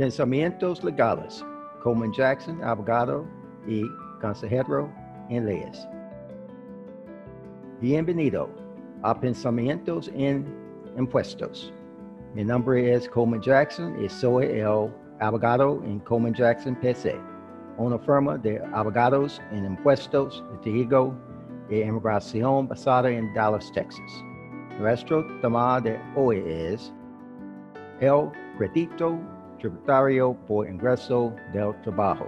Pensamientos legales. Coleman Jackson, abogado y consejero en leyes. Bienvenido a Pensamientos en Impuestos. Mi nombre es Coleman Jackson y soy el abogado en Coleman Jackson PC, una firma de abogados en impuestos, litigo y inmigración basada en Dallas, Texas. Nuestro tema de hoy es el crédito tributario por ingreso del trabajo.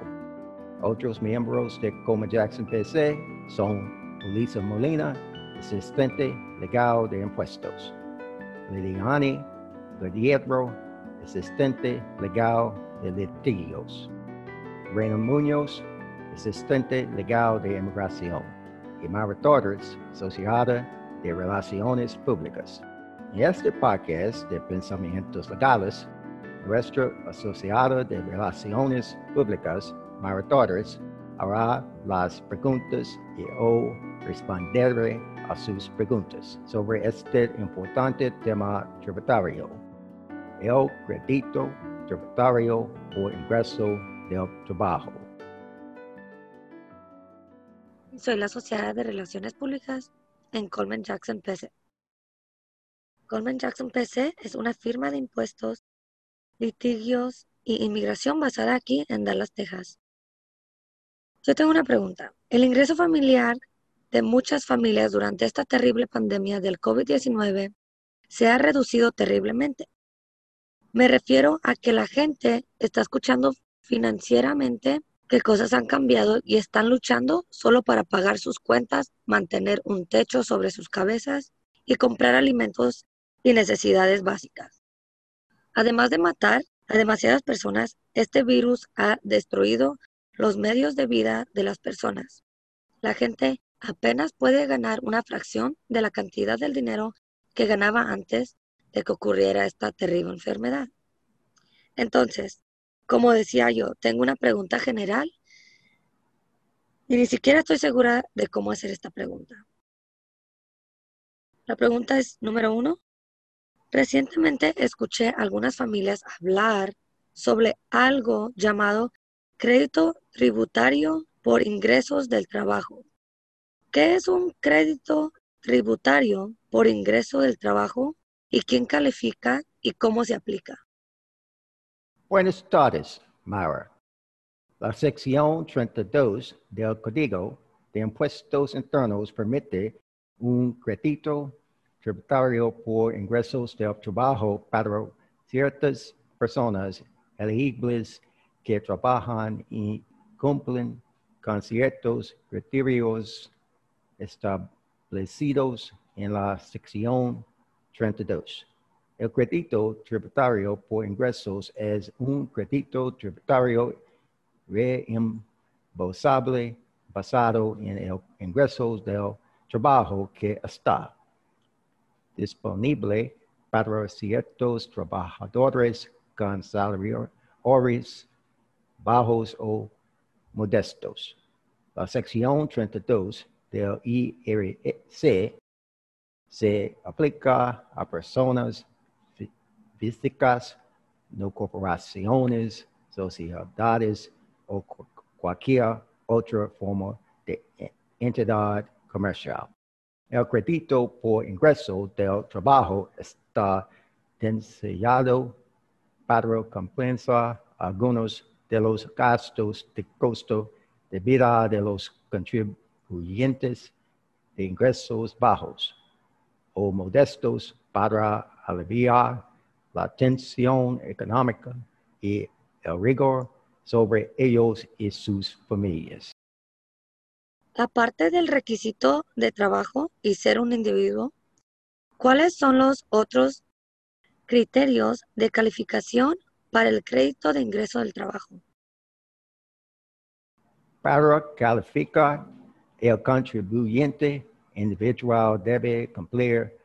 Otros miembros de Coleman Jackson PC son Lisa Molina, asistente legal de impuestos, Liliani Guerrero, asistente legal de litigios, Reina Muñoz, asistente legal de inmigración, y Mara Torres, asociada de Relaciones Públicas. En este podcast de pensamientos legales, nuestra asociada de Relaciones Públicas, Mara Torres, hará las preguntas y o responderé a sus preguntas sobre este importante tema tributario, el crédito tributario por ingreso del trabajo. Soy la asociada de Relaciones Públicas en Coleman Jackson PC. Coleman Jackson PC es una firma de impuestos, litigios y inmigración basada aquí en Dallas, Texas. Yo tengo una pregunta. ¿El ingreso familiar de muchas familias durante esta terrible pandemia del COVID-19 se ha reducido terriblemente? Me refiero a que la gente está escuchando financieramente que cosas han cambiado y están luchando solo para pagar sus cuentas, mantener un techo sobre sus cabezas y comprar alimentos y necesidades básicas. Además de matar a demasiadas personas, este virus ha destruido los medios de vida de las personas. La gente apenas puede ganar una fracción de la cantidad del dinero que ganaba antes de que ocurriera esta terrible enfermedad. Entonces, como decía yo, tengo una pregunta general y ni siquiera estoy segura de cómo hacer esta pregunta. La pregunta es, número uno, recientemente escuché algunas familias hablar sobre algo llamado crédito tributario por ingresos del trabajo. ¿Qué es un crédito tributario por ingreso del trabajo y quién califica y cómo se aplica? Buenas tardes, Mara. La sección 32 del Código de Impuestos Internos permite un crédito tributario por ingresos del trabajo para ciertas personas elegibles que trabajan y cumplen con ciertos criterios establecidos en la sección 32. El crédito tributario por ingresos es un crédito tributario reembolsable basado en el ingreso del trabajo que está disponible para ciertos trabajadores con salarios bajos o modestos. La sección 32 del IRC se aplica a personas físicas, no corporaciones, sociedades o cualquier otra forma de entidad comercial. El crédito por ingreso del trabajo está diseñado para compensar algunos de los gastos de costo de vida de los contribuyentes de ingresos bajos o modestos para aliviar la tensión económica y el rigor sobre ellos y sus familias. Aparte del requisito de trabajo y ser un individuo, ¿cuáles son los otros criterios de calificación para el crédito de ingreso del trabajo? Para calificar, el contribuyente individual debe cumplir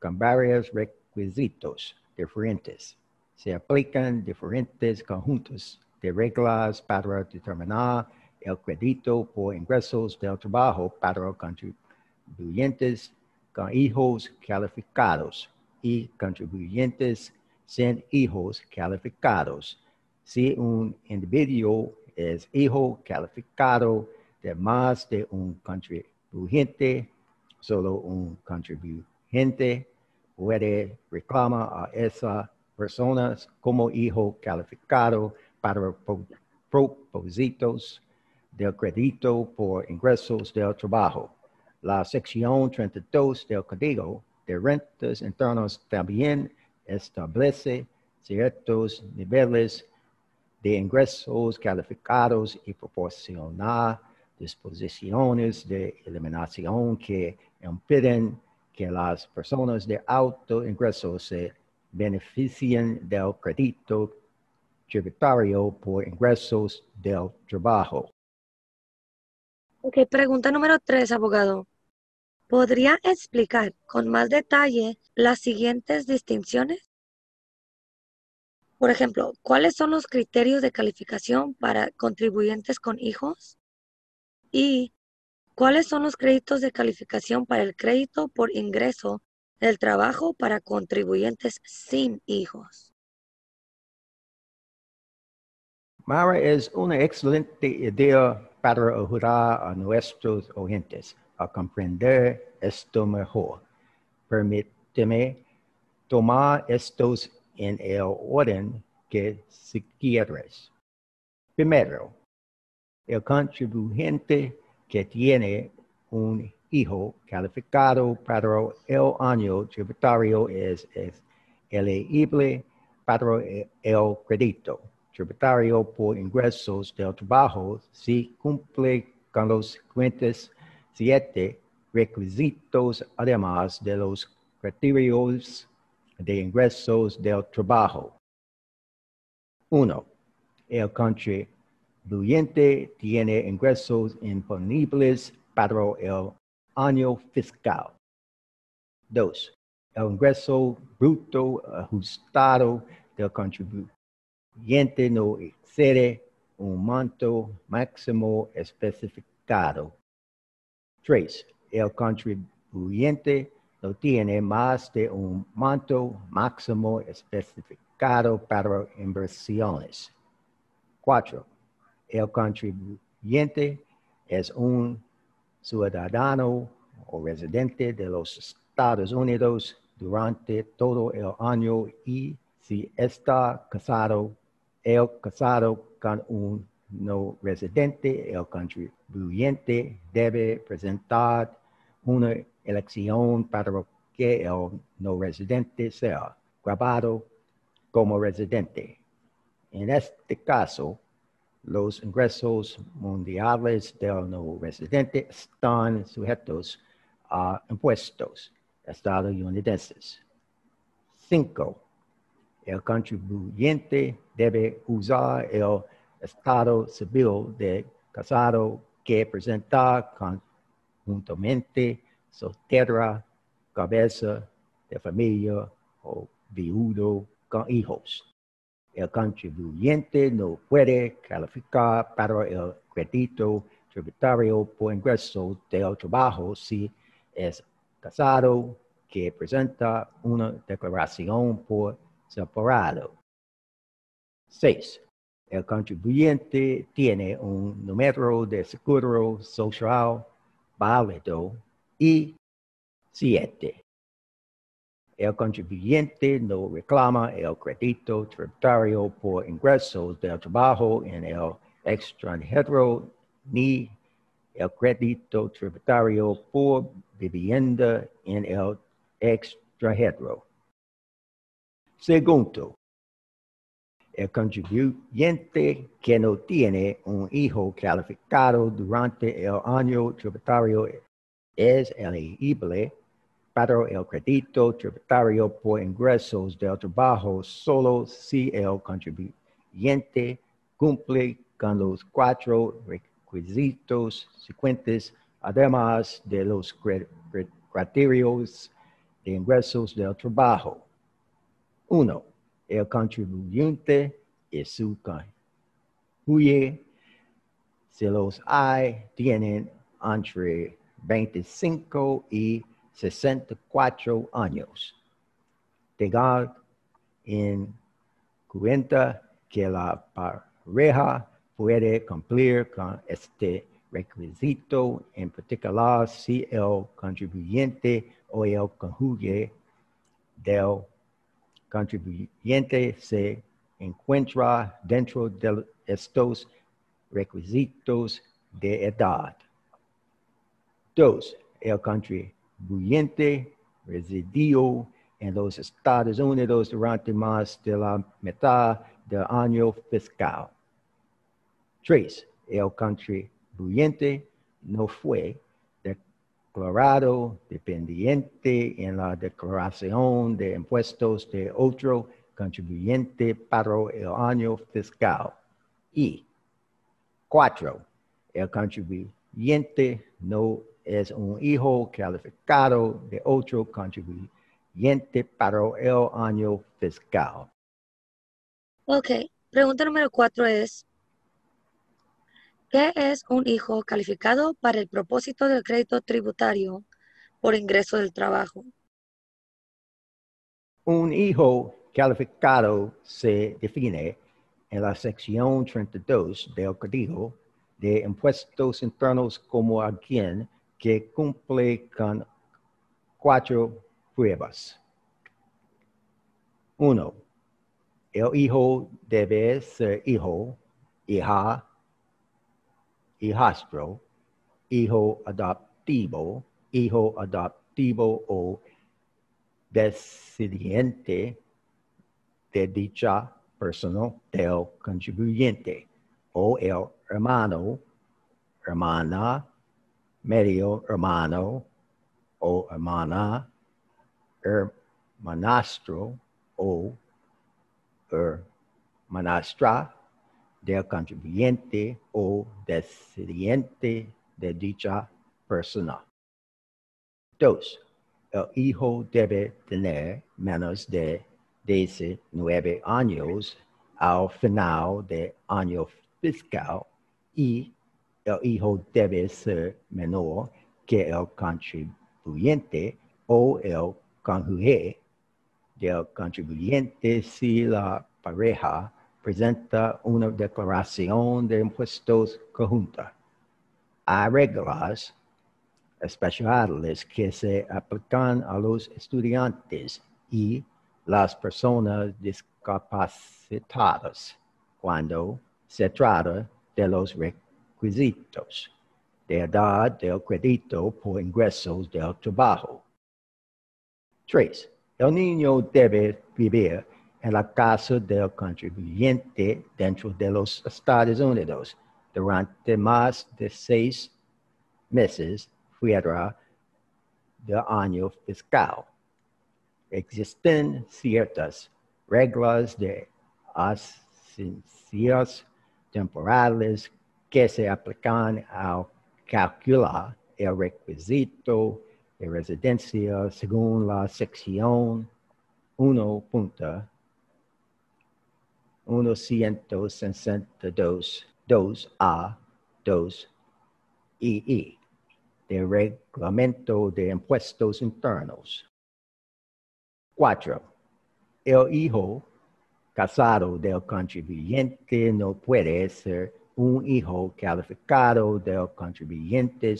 con varios requisitos diferentes. Se aplican diferentes conjuntos de reglas para determinar el crédito por ingresos del trabajo para contribuyentes con hijos calificados y contribuyentes sin hijos calificados. Si un individuo es hijo calificado de más de un contribuyente, solo un contribuyente puede reclamar a esas personas como hijo calificado para propósitos del crédito por ingresos del trabajo. La sección 32 del Código de Rentas Internas también establece ciertos niveles de ingresos calificados y proporciona disposiciones de eliminación que impiden que las personas de alto ingreso se beneficien del crédito tributario por ingresos del trabajo. Ok, pregunta número tres, abogado. ¿Podría explicar con más detalle las siguientes distinciones? Por ejemplo, ¿cuáles son los criterios de calificación para contribuyentes con hijos? ¿Y cuáles son los créditos de calificación para el crédito por ingreso del trabajo para contribuyentes sin hijos? Mara es una excelente idea para ayudar a nuestros oyentes a comprender esto mejor. Permíteme tomar estos en el orden que si quieres. Primero, el contribuyente que tiene un hijo calificado para el año tributario es, es elegible para el crédito tributario por ingresos del trabajo si cumple con los siguientes siete requisitos además de los criterios de ingresos del trabajo. 1. El contribuyente tiene ingresos imponibles para el año fiscal. 2. El ingreso bruto ajustado del contribuyente no excede un monto máximo especificado. 3. El contribuyente no tiene más de un monto máximo especificado para inversiones. 4. El contribuyente es un ciudadano o residente de los Estados Unidos durante todo el año y si está casado, el casado con un no residente, el contribuyente debe presentar una elección para que el no residente sea grabado como residente. En este caso, los ingresos mundiales del no residente están sujetos a impuestos estadounidenses. 5. El contribuyente debe usar el estado civil de casado que presenta conjuntamente soltera, cabeza de familia o viudo con hijos. El contribuyente no puede calificar para el crédito tributario por ingreso del trabajo si es casado que presenta una declaración por separado. 6. El contribuyente tiene un número de seguro social válido y 7. El contribuyente no reclama el crédito tributario por ingresos del trabajo en el extranjero ni el crédito tributario por vivienda en el extranjero. Segundo, el contribuyente que no tiene un hijo calificado durante el año tributario es elegible para el crédito tributario por ingresos del trabajo solo si el contribuyente cumple con los cuatro requisitos siguientes, además de los criterios de ingresos del trabajo. Uno, el contribuyente y su cónyuge, si los hay, tienen entre 25 y 64 años. Tengan en cuenta que la pareja puede cumplir con este requisito, en particular si el contribuyente o el cónyuge del contribuyente se encuentra dentro de estos requisitos de edad. Dos, el contribuyente residió en los Estados Unidos durante más de la mitad del año fiscal. Tres, el contribuyente no fue declarado dependiente en la declaración de impuestos de otro contribuyente para el año fiscal. Y cuatro, el contribuyente no es un hijo calificado de otro contribuyente para el año fiscal. Ok, pregunta número cuatro es, ¿qué es un hijo calificado para el propósito del crédito tributario por ingreso del trabajo? Un hijo calificado se define en la sección 32 del Código de Impuestos Internos como alguien que cumple con cuatro pruebas. Uno, el hijo debe ser hijo, hija, hijastro, hijo adoptivo, hijo adoptivo o descendiente de dicha persona del contribuyente o el hermano, hermana, medio hermano o hermana, hermanastro o hermanastra del contribuyente o descendiente de dicha persona. Dos, el hijo debe tener menos de 19 años al final del año fiscal y el hijo debe ser menor que el contribuyente o el cónyuge del contribuyente si la pareja presenta una declaración de impuestos conjunta. Hay reglas especiales que se aplican a los estudiantes y las personas discapacitadas cuando se trata de los requisitos de edad del crédito por ingresos del trabajo. 3. El niño debe vivir en la casa del contribuyente dentro de los Estados Unidos durante más de seis meses fuera del año fiscal. Existen ciertas reglas de asistencias temporales que se aplican al calcular el requisito de residencia según la sección 1.162.2a 2 II del reglamento de impuestos internos. 4. El hijo casado del contribuyente no puede ser un hijo calificado del contribuyente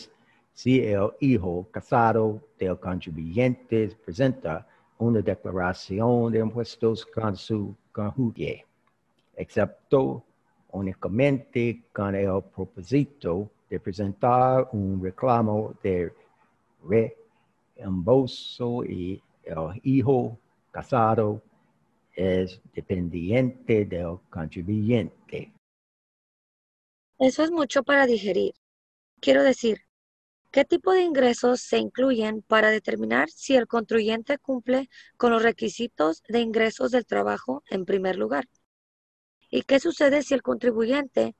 si el hijo casado del contribuyente presenta una declaración de impuestos con su cónyuge, excepto únicamente con el propósito de presentar un reclamo de reembolso y el hijo casado es dependiente del contribuyente. Eso es mucho para digerir. Quiero decir, ¿qué tipo de ingresos se incluyen para determinar si el contribuyente cumple con los requisitos de ingresos del trabajo en primer lugar? ¿Y qué sucede si el contribuyente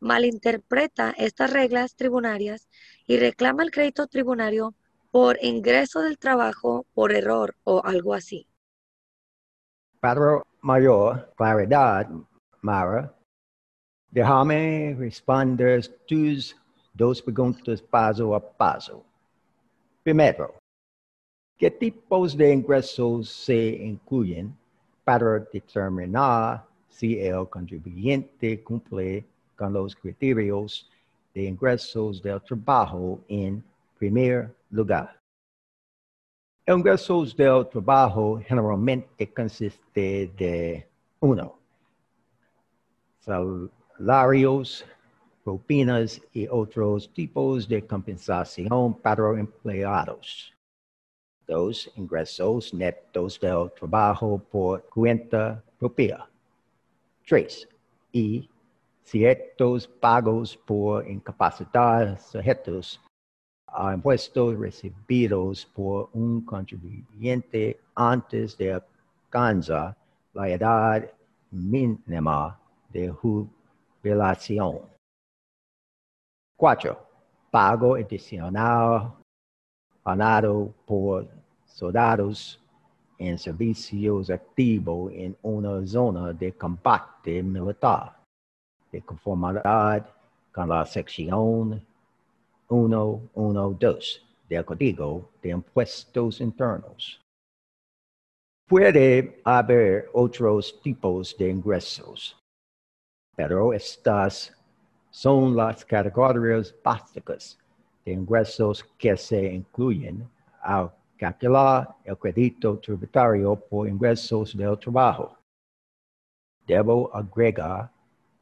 malinterpreta estas reglas tribunarias y reclama el crédito tribunario por ingreso del trabajo por error o algo así? Para mayor claridad, Mara, Déjame responder tus dos preguntas paso a paso. Primero, ¿qué tipos de ingresos se incluyen para determinar si el contribuyente cumple con los criterios de ingresos del trabajo en primer lugar. Ingresos del trabajo generalmente consiste de uno, salarios, propinas y otros tipos de compensación para empleados. Dos, ingresos netos del trabajo por cuenta propia. Tres, y ciertos pagos por incapacidad sujetos a impuestos recibidos por un contribuyente antes de alcanzar la edad mínima de jubilación. Cuatro, pago adicional ganado por soldados en servicios activos en una zona de combate militar, de conformidad con la sección 112 del Código de Impuestos Internos. Puede haber otros tipos de ingresos, pero estas son las categorías básicas de ingresos que se incluyen al calcular el crédito tributario por ingresos del trabajo. Debo agregar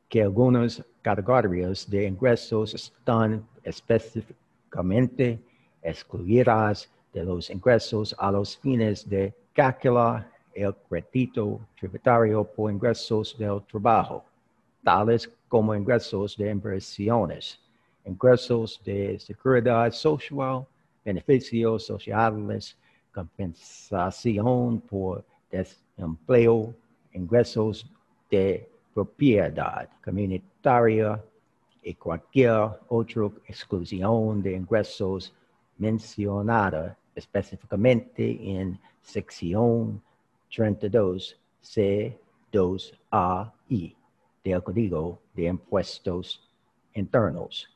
que algunas categorías de ingresos están específicamente excluidas de los ingresos a los fines de calcular el crédito tributario por ingresos del trabajo, tales como ingresos de inversiones, ingresos de seguridad social, beneficios sociales, compensación por desempleo, ingresos de propiedad comunitaria y cualquier otra exclusión de ingresos mencionada específicamente en sección 32 C2A I del Código de Impuestos Internos.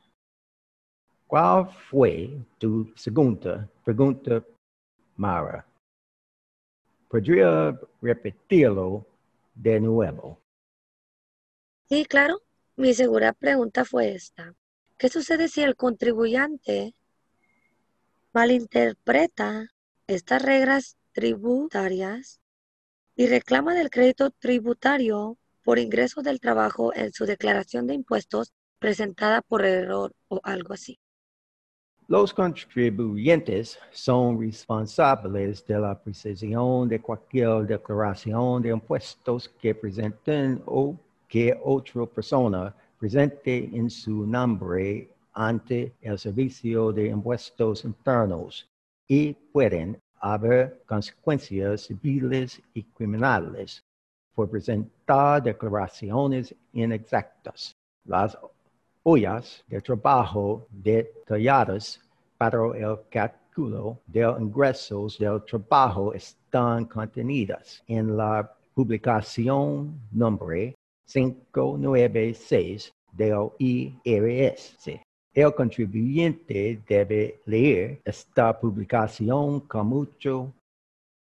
¿Cuál fue tu segunda pregunta, Mara? ¿Podría repetirlo de nuevo? Sí, claro. Mi segura pregunta fue esta. ¿Qué sucede si el contribuyente malinterpreta estas reglas tributarias y reclama del crédito tributario por ingresos del trabajo en su declaración de impuestos presentada por error o algo así? Los contribuyentes son responsables de la precisión de cualquier declaración de impuestos que presenten o que otra persona presente en su nombre ante el Servicio de Impuestos Internos y pueden haber consecuencias civiles y criminales por presentar declaraciones inexactas. Las ollas de trabajo detalladas para el cálculo de ingresos del trabajo están contenidas en la publicación nombre 596 del IRS. El contribuyente debe leer esta publicación con mucho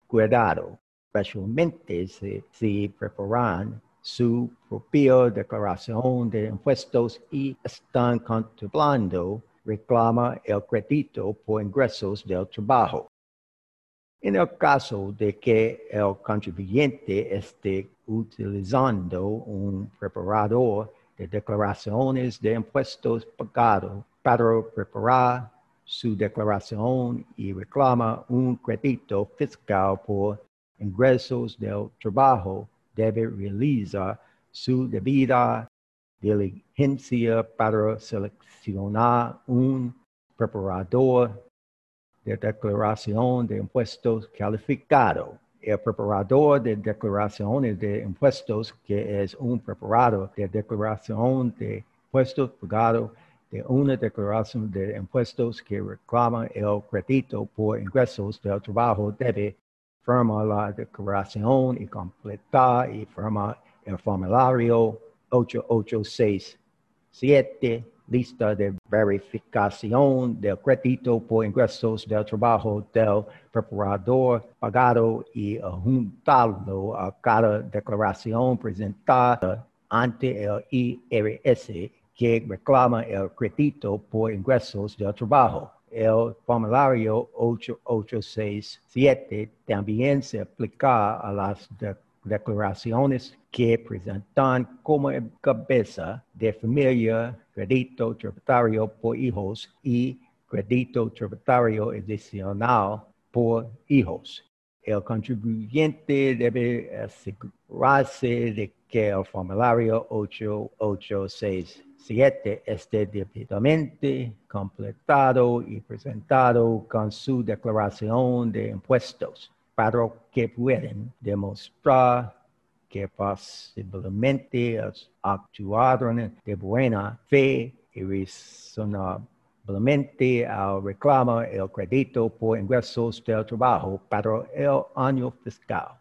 cuidado, especialmente si, si preparan su propia declaración de impuestos y están contemplando reclama el crédito por ingresos del trabajo. En el caso de que el contribuyente esté utilizando un preparador de declaraciones de impuestos pagados para preparar su declaración y reclama un crédito fiscal por ingresos del trabajo, debe realizar su debida diligencia para seleccionar un preparador de declaración de impuestos calificado. El preparador de declaraciones de impuestos, que es un preparador de declaración de impuestos pagado de una declaración de impuestos que reclama el crédito por ingresos del trabajo, debe firmar la declaración y completar y firmar el formulario 8867 lista de verificación del crédito por ingresos del trabajo del preparador pagado y juntado a cada declaración presentada ante el IRS que reclama el crédito por ingresos del trabajo. El formulario 8867 también se aplica a las declaraciones que presentan como cabeza de familia crédito tributario por hijos y crédito tributario adicional por hijos. El contribuyente debe asegurarse de que el formulario 8867 esté debidamente completado y presentado con su declaración de impuestos para que puedan demostrar que posiblemente actuaron de buena fe y razonablemente al reclamar el crédito por ingresos del trabajo para el año fiscal.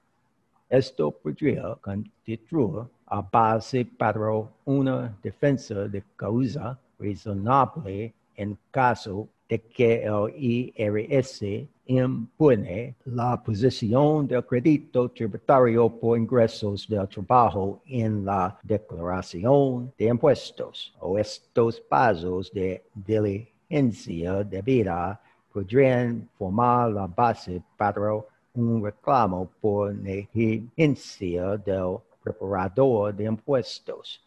Esto podría constituir a base para una defensa de causa razonable en caso de que el IRS impone la posición del crédito tributario por ingresos del trabajo en la declaración de impuestos o estos pasos de diligencia debida podrían formar la base para un reclamo por negligencia del preparador de impuestos.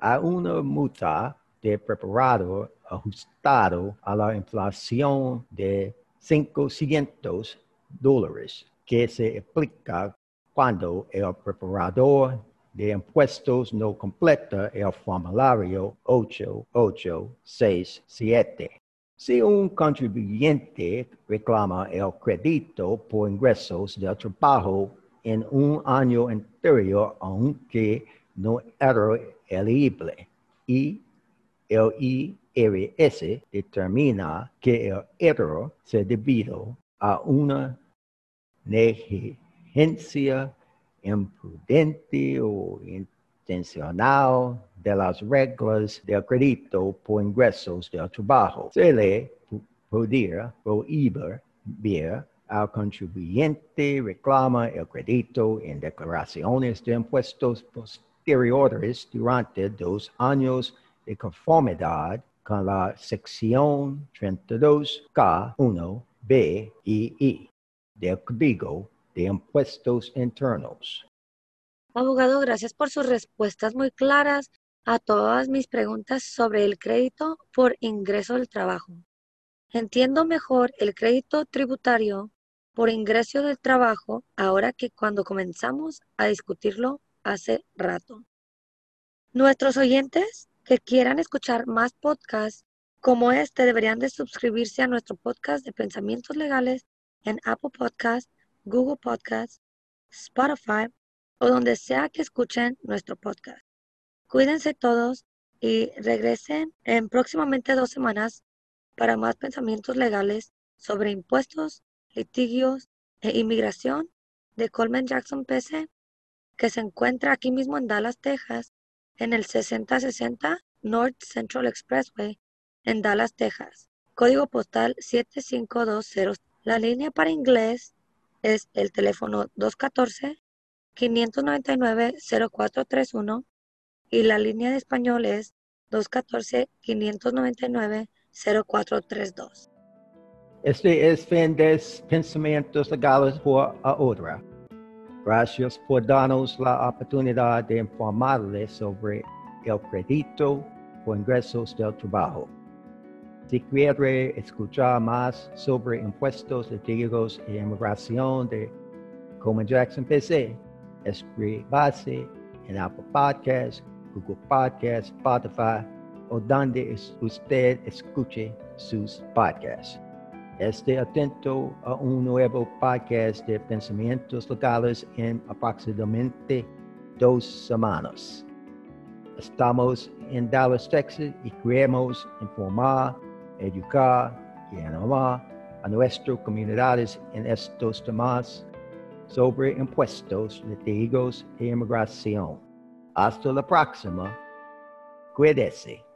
A una multa de preparador ajustado a la inflación de 500 dólares que se aplica cuando el preparador de impuestos no completa el formulario 8867. Si un contribuyente reclama el crédito por ingresos del trabajo en un año anterior, aunque no era elegible, y el IRS determina que el error se debido a una negligencia imprudente o intencional de las reglas del crédito por ingresos del trabajo. Se le podría prohibir al contribuyente reclama el crédito en declaraciones de impuestos posteriores durante dos años de conformidad con la sección 32K1B y I del Código de Impuestos Internos. Abogado, gracias por sus respuestas muy claras a todas mis preguntas sobre el crédito por ingreso del trabajo. Entiendo mejor el crédito tributario por ingreso del trabajo ahora que cuando comenzamos a discutirlo hace rato. Nuestros oyentes que quieran escuchar más podcasts como este deberían de suscribirse a nuestro podcast de pensamientos legales en Apple Podcasts, Google Podcasts, Spotify o donde sea que escuchen nuestro podcast. Cuídense todos y regresen en próximamente dos semanas para más pensamientos legales sobre impuestos, litigios e inmigración de Coleman Jackson PC, que se encuentra aquí mismo en Dallas, Texas, en el 6060 North Central Expressway, en Dallas, Texas. Código postal 7520. La línea para inglés es el teléfono 214 599-0431 y la línea de español es 214-599-0432. Este es fin de pensamientos legales por ahora. Gracias por darnos la oportunidad de informarles sobre el crédito por ingresos del trabajo. Si quiere escuchar más sobre impuestos, litigos y inmigración de Coleman Jackson PC, base en Apple Podcasts, Google Podcasts, Spotify o donde usted escuche sus podcasts. Esté atento a un nuevo podcast de pensamientos locales en aproximadamente dos semanas. Estamos en Dallas, Texas y queremos informar, educar y animar a nuestras comunidades en estos temas sobre impuestos, litigos e inmigración. Hasta la próxima. Cuídese.